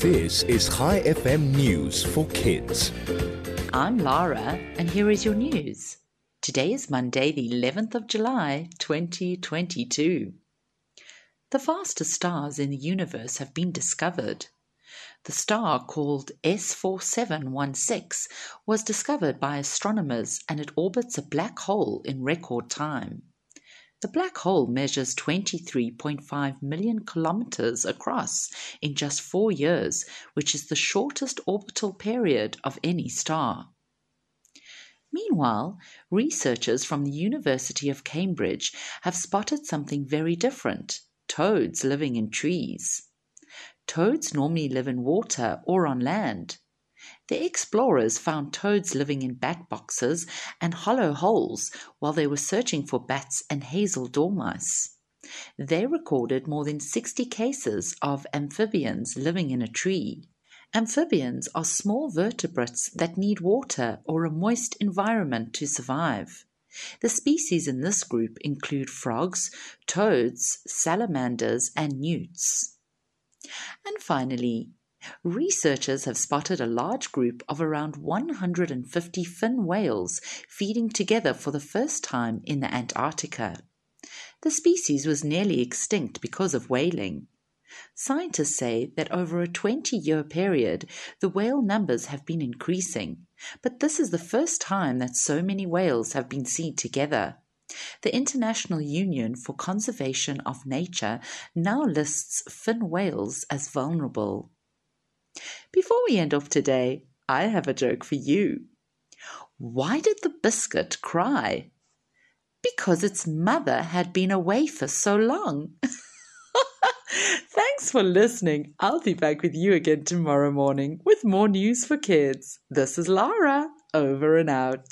This is ChaiFM News for Kids. I'm Lara, and here is your news. Today is Monday, the 11th of July, 2022. The fastest stars in the universe have been discovered. The star called S4716 was discovered by astronomers and it orbits a black hole in record time. The black hole measures 23.5 million kilometers across in just four years, which is the shortest orbital period of any star. Meanwhile, researchers from the University of Cambridge have spotted something very different toads living in trees. Toads normally live in water or on land. The explorers found toads living in bat boxes and hollow holes while they were searching for bats and hazel dormice. They recorded more than 60 cases of amphibians living in a tree. Amphibians are small vertebrates that need water or a moist environment to survive. The species in this group include frogs, toads, salamanders, and newts. And finally, Researchers have spotted a large group of around 150 fin whales feeding together for the first time in the Antarctica. The species was nearly extinct because of whaling. Scientists say that over a 20 year period, the whale numbers have been increasing, but this is the first time that so many whales have been seen together. The International Union for Conservation of Nature now lists fin whales as vulnerable. Before we end off today, I have a joke for you. Why did the biscuit cry? Because its mother had been away for so long. Thanks for listening. I'll be back with you again tomorrow morning with more news for kids. This is Lara, over and out.